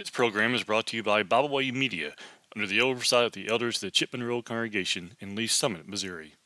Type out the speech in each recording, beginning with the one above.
This program is brought to you by Byway Media under the oversight of the elders of the Chipman Road Congregation in Lee's Summit, Missouri.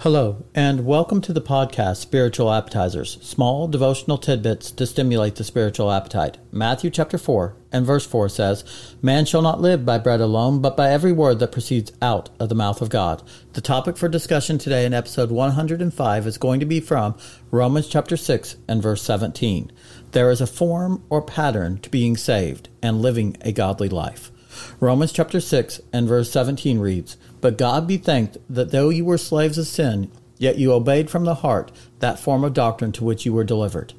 Hello, and welcome to the podcast Spiritual Appetizers, small devotional tidbits to stimulate the spiritual appetite. Matthew chapter 4 and verse 4 says, Man shall not live by bread alone, but by every word that proceeds out of the mouth of God. The topic for discussion today in episode 105 is going to be from Romans chapter 6 and verse 17. There is a form or pattern to being saved and living a godly life. Romans chapter 6 and verse 17 reads, But God be thanked that though you were slaves of sin, yet you obeyed from the heart that form of doctrine to which you were delivered.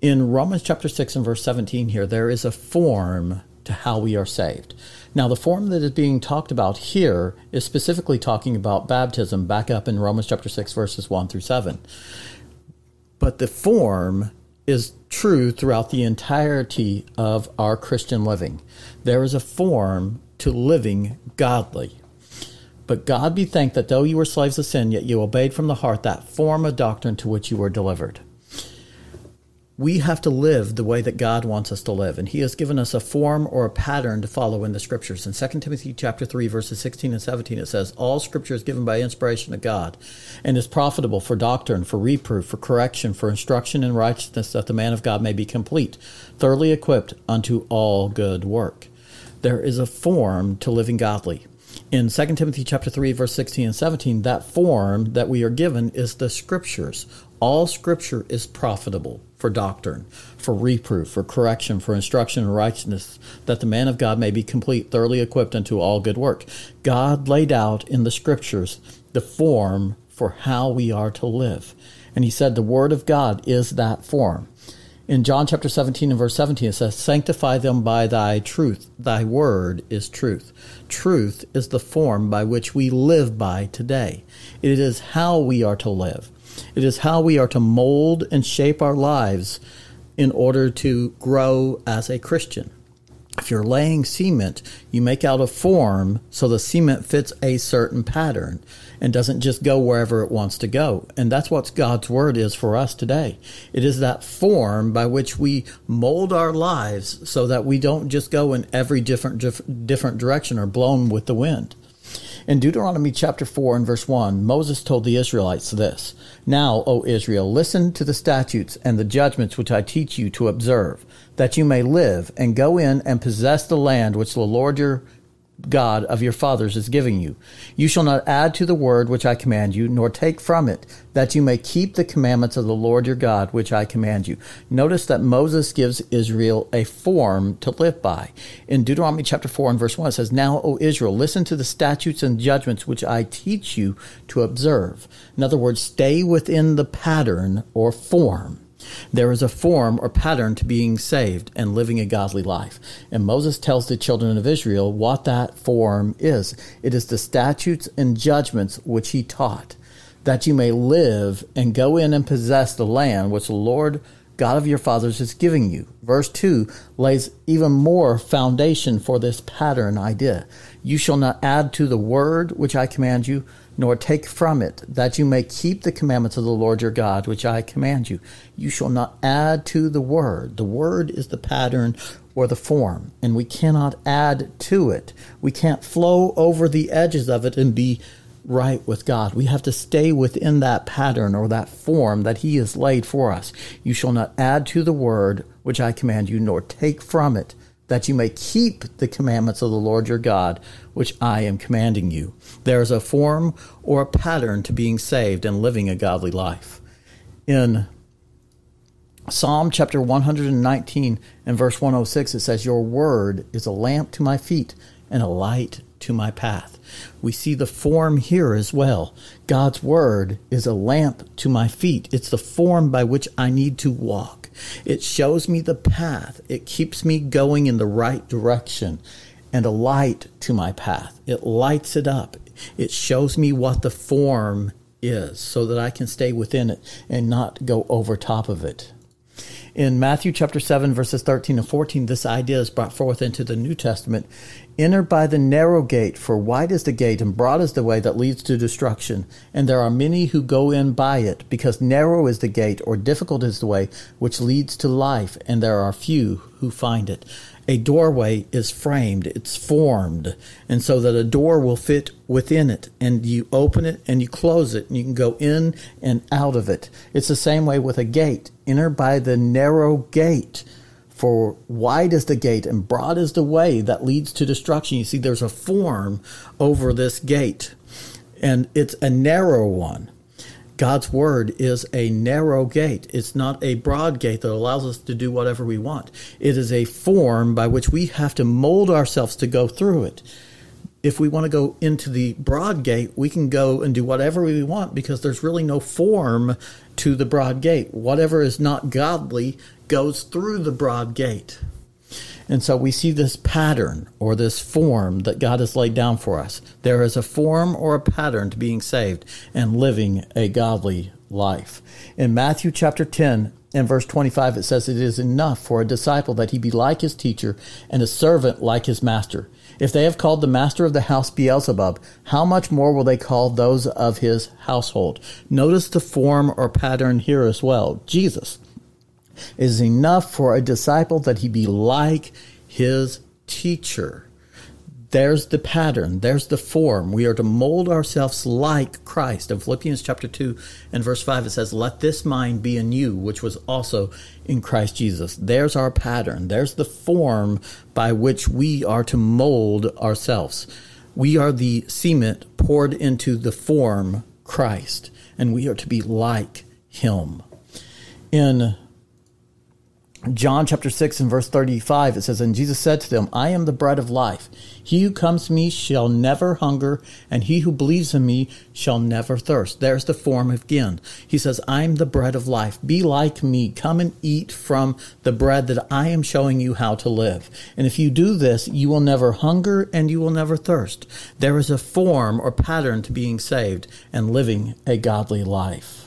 In Romans chapter 6 and verse 17 here, there is a form to how we are saved. Now, the form that is being talked about here is specifically talking about baptism, back up in Romans chapter 6, verses 1 through 7. But the form is true throughout the entirety of our Christian living. There is a form to living godly. But God be thanked that though you were slaves of sin, yet you obeyed from the heart that form of doctrine to which you were delivered we have to live the way that God wants us to live. And he has given us a form or a pattern to follow in the scriptures. In 2 Timothy chapter 3, verses 16 and 17, it says, All scripture is given by inspiration of God and is profitable for doctrine, for reproof, for correction, for instruction in righteousness, that the man of God may be complete, thoroughly equipped unto all good work. There is a form to living godly. In 2 Timothy chapter 3 verse 16 and 17 that form that we are given is the scriptures all scripture is profitable for doctrine, for reproof, for correction, for instruction in righteousness, that the man of God may be complete, thoroughly equipped unto all good work. God laid out in the scriptures the form for how we are to live. And he said the word of God is that form. In John chapter 17 and verse 17, it says, Sanctify them by thy truth. Thy word is truth. Truth is the form by which we live by today. It is how we are to live. It is how we are to mold and shape our lives in order to grow as a Christian. If you're laying cement, you make out a form so the cement fits a certain pattern and doesn't just go wherever it wants to go. And that's what God's word is for us today. It is that form by which we mold our lives so that we don't just go in every different different direction or blown with the wind. In Deuteronomy chapter 4 and verse 1, Moses told the Israelites this Now, O Israel, listen to the statutes and the judgments which I teach you to observe, that you may live and go in and possess the land which the Lord your God of your fathers is giving you. You shall not add to the word which I command you, nor take from it, that you may keep the commandments of the Lord your God which I command you. Notice that Moses gives Israel a form to live by. In Deuteronomy chapter 4 and verse 1, it says, Now, O Israel, listen to the statutes and judgments which I teach you to observe. In other words, stay within the pattern or form there is a form or pattern to being saved and living a godly life. And Moses tells the children of Israel what that form is it is the statutes and judgments which he taught, that you may live and go in and possess the land which the Lord God of your fathers is giving you. Verse 2 lays even more foundation for this pattern idea. You shall not add to the word which I command you, nor take from it, that you may keep the commandments of the Lord your God, which I command you. You shall not add to the word. The word is the pattern or the form, and we cannot add to it. We can't flow over the edges of it and be right with God. We have to stay within that pattern or that form that He has laid for us. You shall not add to the word which I command you, nor take from it that you may keep the commandments of the Lord your God, which I am commanding you. There is a form or a pattern to being saved and living a godly life. In Psalm chapter 119 and verse 106, it says, Your word is a lamp to my feet and a light to my path. We see the form here as well. God's word is a lamp to my feet. It's the form by which I need to walk. It shows me the path. It keeps me going in the right direction and a light to my path. It lights it up. It shows me what the form is so that I can stay within it and not go over top of it. In Matthew chapter 7, verses 13 and 14, this idea is brought forth into the New Testament. Enter by the narrow gate, for wide is the gate and broad is the way that leads to destruction, and there are many who go in by it, because narrow is the gate or difficult is the way which leads to life, and there are few who find it. A doorway is framed, it's formed, and so that a door will fit within it, and you open it and you close it, and you can go in and out of it. It's the same way with a gate. Enter by the narrow gate. For wide is the gate and broad is the way that leads to destruction. You see, there's a form over this gate, and it's a narrow one. God's word is a narrow gate. It's not a broad gate that allows us to do whatever we want. It is a form by which we have to mold ourselves to go through it. If we want to go into the broad gate, we can go and do whatever we want because there's really no form to the broad gate. Whatever is not godly goes through the broad gate. And so we see this pattern or this form that God has laid down for us. There is a form or a pattern to being saved and living a godly life. In Matthew chapter 10 and verse 25, it says, It is enough for a disciple that he be like his teacher and a servant like his master. If they have called the master of the house Beelzebub, how much more will they call those of his household? Notice the form or pattern here as well. Jesus is enough for a disciple that he be like his teacher. There's the pattern. There's the form. We are to mold ourselves like Christ. In Philippians chapter 2 and verse 5, it says, Let this mind be in you, which was also in Christ Jesus. There's our pattern. There's the form by which we are to mold ourselves. We are the cement poured into the form Christ, and we are to be like him. In John chapter 6 and verse 35, it says, And Jesus said to them, I am the bread of life. He who comes to me shall never hunger, and he who believes in me shall never thirst. There's the form again. He says, I'm the bread of life. Be like me. Come and eat from the bread that I am showing you how to live. And if you do this, you will never hunger and you will never thirst. There is a form or pattern to being saved and living a godly life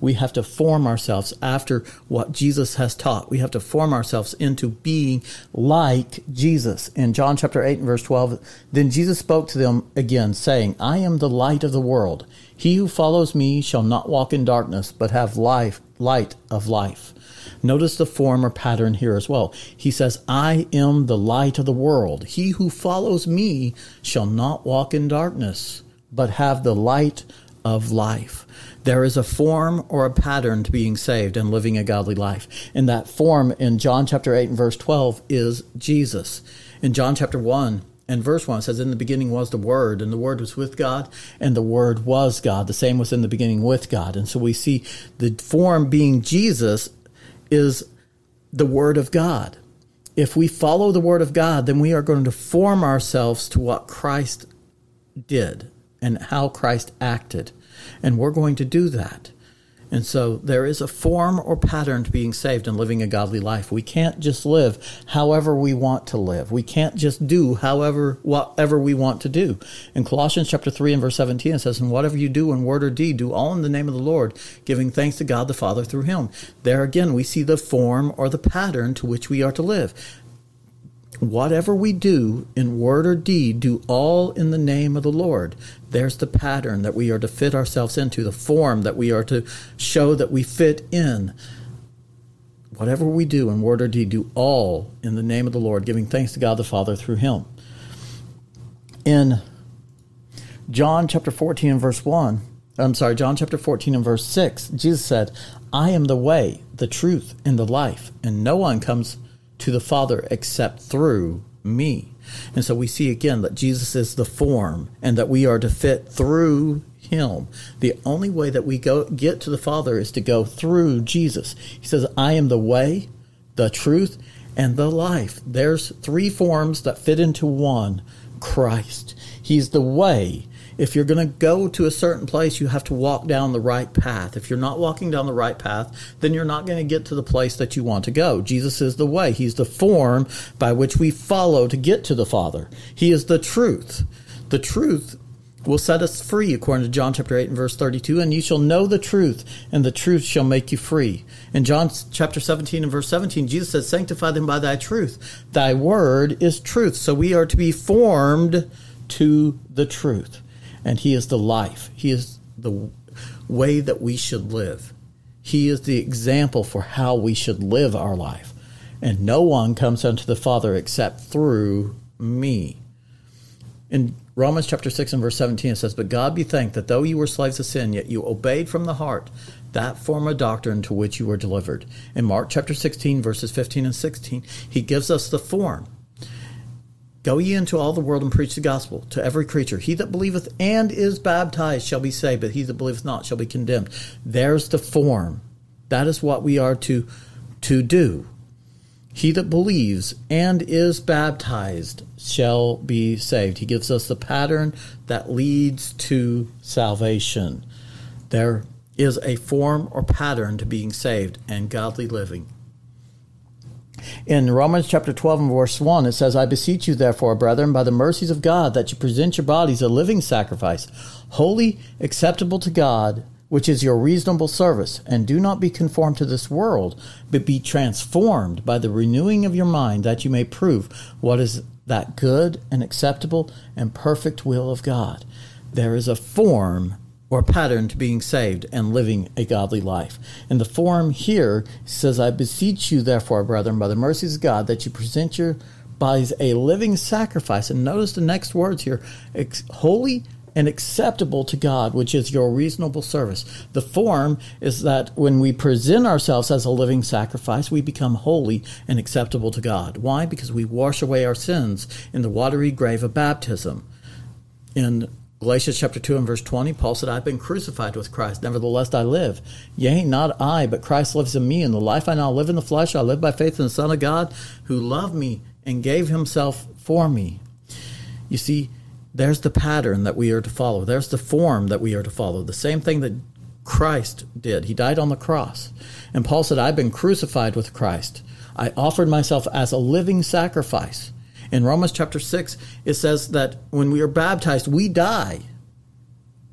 we have to form ourselves after what Jesus has taught. We have to form ourselves into being like Jesus. In John chapter 8 and verse 12, then Jesus spoke to them again, saying, I am the light of the world. He who follows me shall not walk in darkness, but have life, light of life. Notice the form or pattern here as well. He says, I am the light of the world. He who follows me shall not walk in darkness, but have the light of life. There is a form or a pattern to being saved and living a godly life. And that form in John chapter 8 and verse 12 is Jesus. In John chapter 1 and verse 1 says, In the beginning was the Word, and the Word was with God, and the Word was God. The same was in the beginning with God. And so we see the form being Jesus is the Word of God. If we follow the Word of God, then we are going to form ourselves to what Christ did and how Christ acted. And we're going to do that. And so there is a form or pattern to being saved and living a godly life. We can't just live however we want to live. We can't just do however whatever we want to do. In Colossians chapter 3 and verse 17 it says, "And whatever you do in word or deed, do all in the name of the Lord, giving thanks to God the Father through him." There again we see the form or the pattern to which we are to live whatever we do in word or deed, do all in the name of the Lord. There's the pattern that we are to fit ourselves into, the form that we are to show that we fit in. Whatever we do in word or deed, do all in the name of the Lord, giving thanks to God the Father through Him. In John chapter 14 and verse 1, I'm sorry, John chapter 14 and verse 6, Jesus said, I am the way, the truth, and the life, and no one comes to the Father except through me. And so we see again that Jesus is the form and that we are to fit through him. The only way that we go get to the Father is to go through Jesus. He says, I am the way, the truth, and the life. There's three forms that fit into one Christ. He's the way, if you're going to go to a certain place, you have to walk down the right path. If you're not walking down the right path, then you're not going to get to the place that you want to go. Jesus is the way. He's the form by which we follow to get to the Father. He is the truth. The truth will set us free, according to John chapter 8 and verse 32. And you shall know the truth, and the truth shall make you free. In John chapter 17 and verse 17, Jesus says, Sanctify them by thy truth. Thy word is truth. So we are to be formed to the truth and He is the life. He is the way that we should live. He is the example for how we should live our life. and no one comes unto the Father except through me. In Romans chapter 6 and verse 17, it says, But God be thanked that though you were slaves of sin, yet you obeyed from the heart that form of doctrine to which you were delivered. In Mark chapter 16, verses 15 and 16, he gives us the form. Go ye into all the world and preach the gospel to every creature. He that believeth and is baptized shall be saved, but he that believeth not shall be condemned. There's the form. That is what we are to, to do. He that believes and is baptized shall be saved. He gives us the pattern that leads to salvation. There is a form or pattern to being saved and godly living. In Romans chapter 12 and verse 1, it says, I beseech you, therefore, brethren, by the mercies of God, that you present your bodies a living sacrifice, holy, acceptable to God, which is your reasonable service. And do not be conformed to this world, but be transformed by the renewing of your mind, that you may prove what is that good and acceptable and perfect will of God. There is a form or pattern to being saved and living a godly life. In the form here says, I beseech you, therefore, brethren, by the mercies of God, that you present your bodies a living sacrifice. And notice the next words here holy and acceptable to God, which is your reasonable service. The form is that when we present ourselves as a living sacrifice, we become holy and acceptable to God. Why? Because we wash away our sins in the watery grave of baptism. In Galatians chapter 2 and verse 20, Paul said, I've been crucified with Christ, nevertheless I live. Yea, not I, but Christ lives in me. And the life I now live in the flesh, I live by faith in the Son of God, who loved me and gave himself for me. You see, there's the pattern that we are to follow. There's the form that we are to follow. The same thing that Christ did. He died on the cross. And Paul said, I've been crucified with Christ. I offered myself as a living sacrifice. In Romans chapter 6, it says that when we are baptized, we die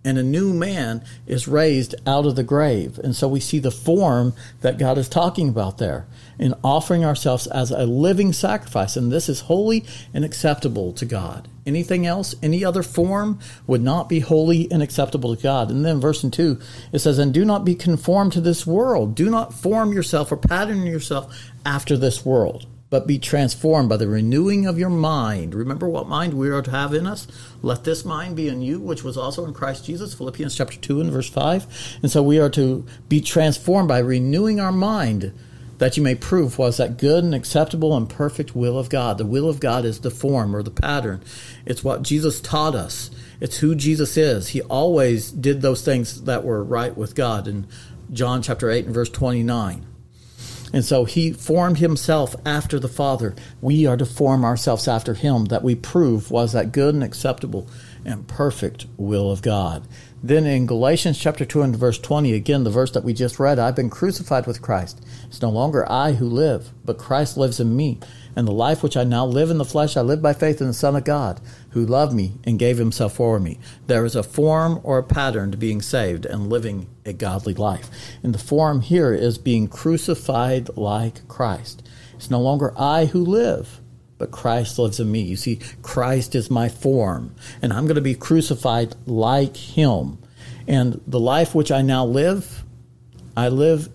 and a new man is raised out of the grave. And so we see the form that God is talking about there in offering ourselves as a living sacrifice. And this is holy and acceptable to God. Anything else, any other form would not be holy and acceptable to God. And then verse 2, it says, And do not be conformed to this world. Do not form yourself or pattern yourself after this world but be transformed by the renewing of your mind. Remember what mind we are to have in us? Let this mind be in you, which was also in Christ Jesus, Philippians chapter 2 and verse 5. And so we are to be transformed by renewing our mind that you may prove was that good and acceptable and perfect will of God. The will of God is the form or the pattern. It's what Jesus taught us. It's who Jesus is. He always did those things that were right with God in John chapter 8 and verse 29. And so he formed himself after the Father. We are to form ourselves after him that we prove was that good and acceptable and perfect will of God. Then in Galatians chapter 2 and verse 20, again, the verse that we just read, I've been crucified with Christ. It's no longer I who live, but Christ lives in me. And the life which I now live in the flesh, I live by faith in the Son of God, who loved me and gave himself for me. There is a form or a pattern to being saved and living a godly life. And the form here is being crucified like Christ. It's no longer I who live, but Christ lives in me. You see, Christ is my form, and I'm going to be crucified like him. And the life which I now live, I live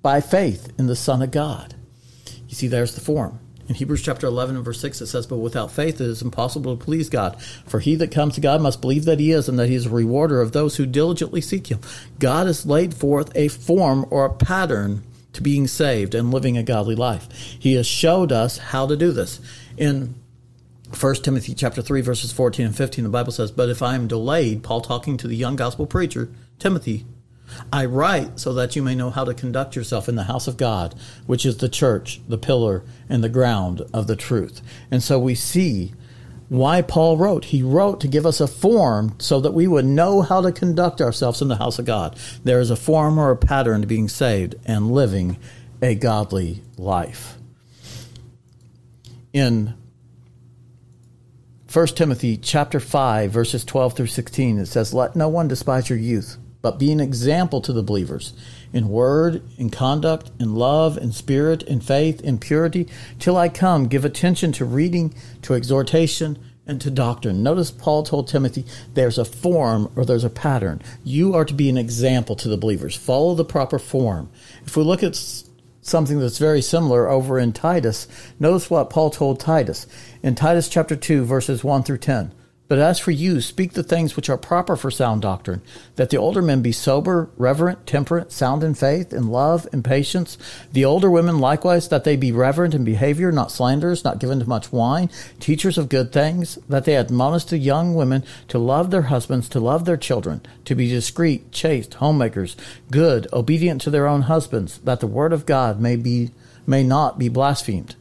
by faith in the Son of God. You see, there's the form. In Hebrews chapter 11 and verse 6, it says, But without faith it is impossible to please God. For he that comes to God must believe that he is, and that he is a rewarder of those who diligently seek him. God has laid forth a form or a pattern to being saved and living a godly life. He has showed us how to do this. In 1 Timothy chapter 3 verses 14 and 15 the Bible says, "But if I am delayed, Paul talking to the young gospel preacher, Timothy, I write so that you may know how to conduct yourself in the house of God, which is the church, the pillar, and the ground of the truth. And so we see why Paul wrote. He wrote to give us a form so that we would know how to conduct ourselves in the house of God. There is a form or a pattern to being saved and living a godly life. In 1 Timothy chapter 5 verses 12 through 16 it says let no one despise your youth but be an example to the believers in word, in conduct, in love, in spirit, in faith, in purity. Till I come, give attention to reading, to exhortation, and to doctrine. Notice Paul told Timothy there's a form or there's a pattern. You are to be an example to the believers. Follow the proper form. If we look at something that's very similar over in Titus. Notice what Paul told Titus in Titus chapter 2, verses 1 through 10. But as for you, speak the things which are proper for sound doctrine, that the older men be sober, reverent, temperate, sound in faith, in love, in patience. The older women likewise, that they be reverent in behavior, not slanderers, not given to much wine, teachers of good things, that they admonish the young women to love their husbands, to love their children, to be discreet, chaste, homemakers, good, obedient to their own husbands, that the word of God may be may not be blasphemed.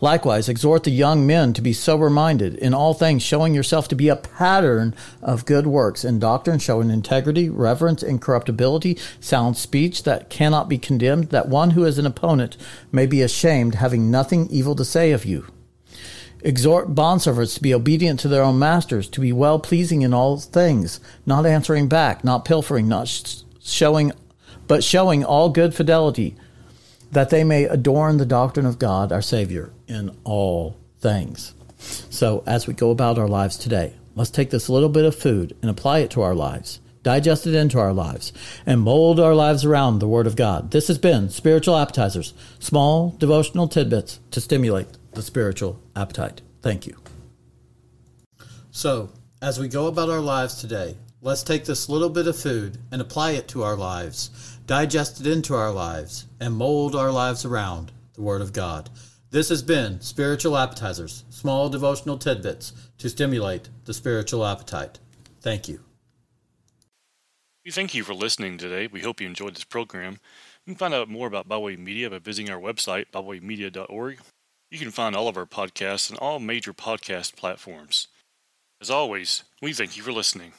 Likewise, exhort the young men to be sober minded, in all things showing yourself to be a pattern of good works, in doctrine showing integrity, reverence, incorruptibility, sound speech that cannot be condemned, that one who is an opponent may be ashamed, having nothing evil to say of you. Exhort bondservants to be obedient to their own masters, to be well pleasing in all things, not answering back, not pilfering, not sh- showing, but showing all good fidelity that they may adorn the doctrine of God, our Savior, in all things. So, as we go about our lives today, let's take this little bit of food and apply it to our lives, digest it into our lives, and mold our lives around the Word of God. This has been Spiritual Appetizers, small devotional tidbits to stimulate the spiritual appetite. Thank you. So, as we go about our lives today, let's take this little bit of food and apply it to our lives digest it into our lives, and mold our lives around the Word of God. This has been Spiritual Appetizers, small devotional tidbits to stimulate the spiritual appetite. Thank you. We thank you for listening today. We hope you enjoyed this program. You can find out more about Byway Media by visiting our website, bywaymedia.org. You can find all of our podcasts on all major podcast platforms. As always, we thank you for listening.